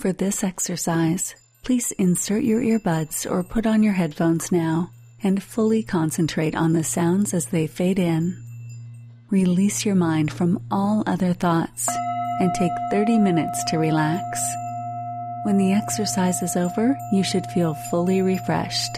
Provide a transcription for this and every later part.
For this exercise, please insert your earbuds or put on your headphones now and fully concentrate on the sounds as they fade in. Release your mind from all other thoughts and take 30 minutes to relax. When the exercise is over, you should feel fully refreshed.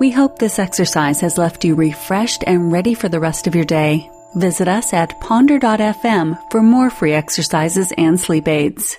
We hope this exercise has left you refreshed and ready for the rest of your day. Visit us at ponder.fm for more free exercises and sleep aids.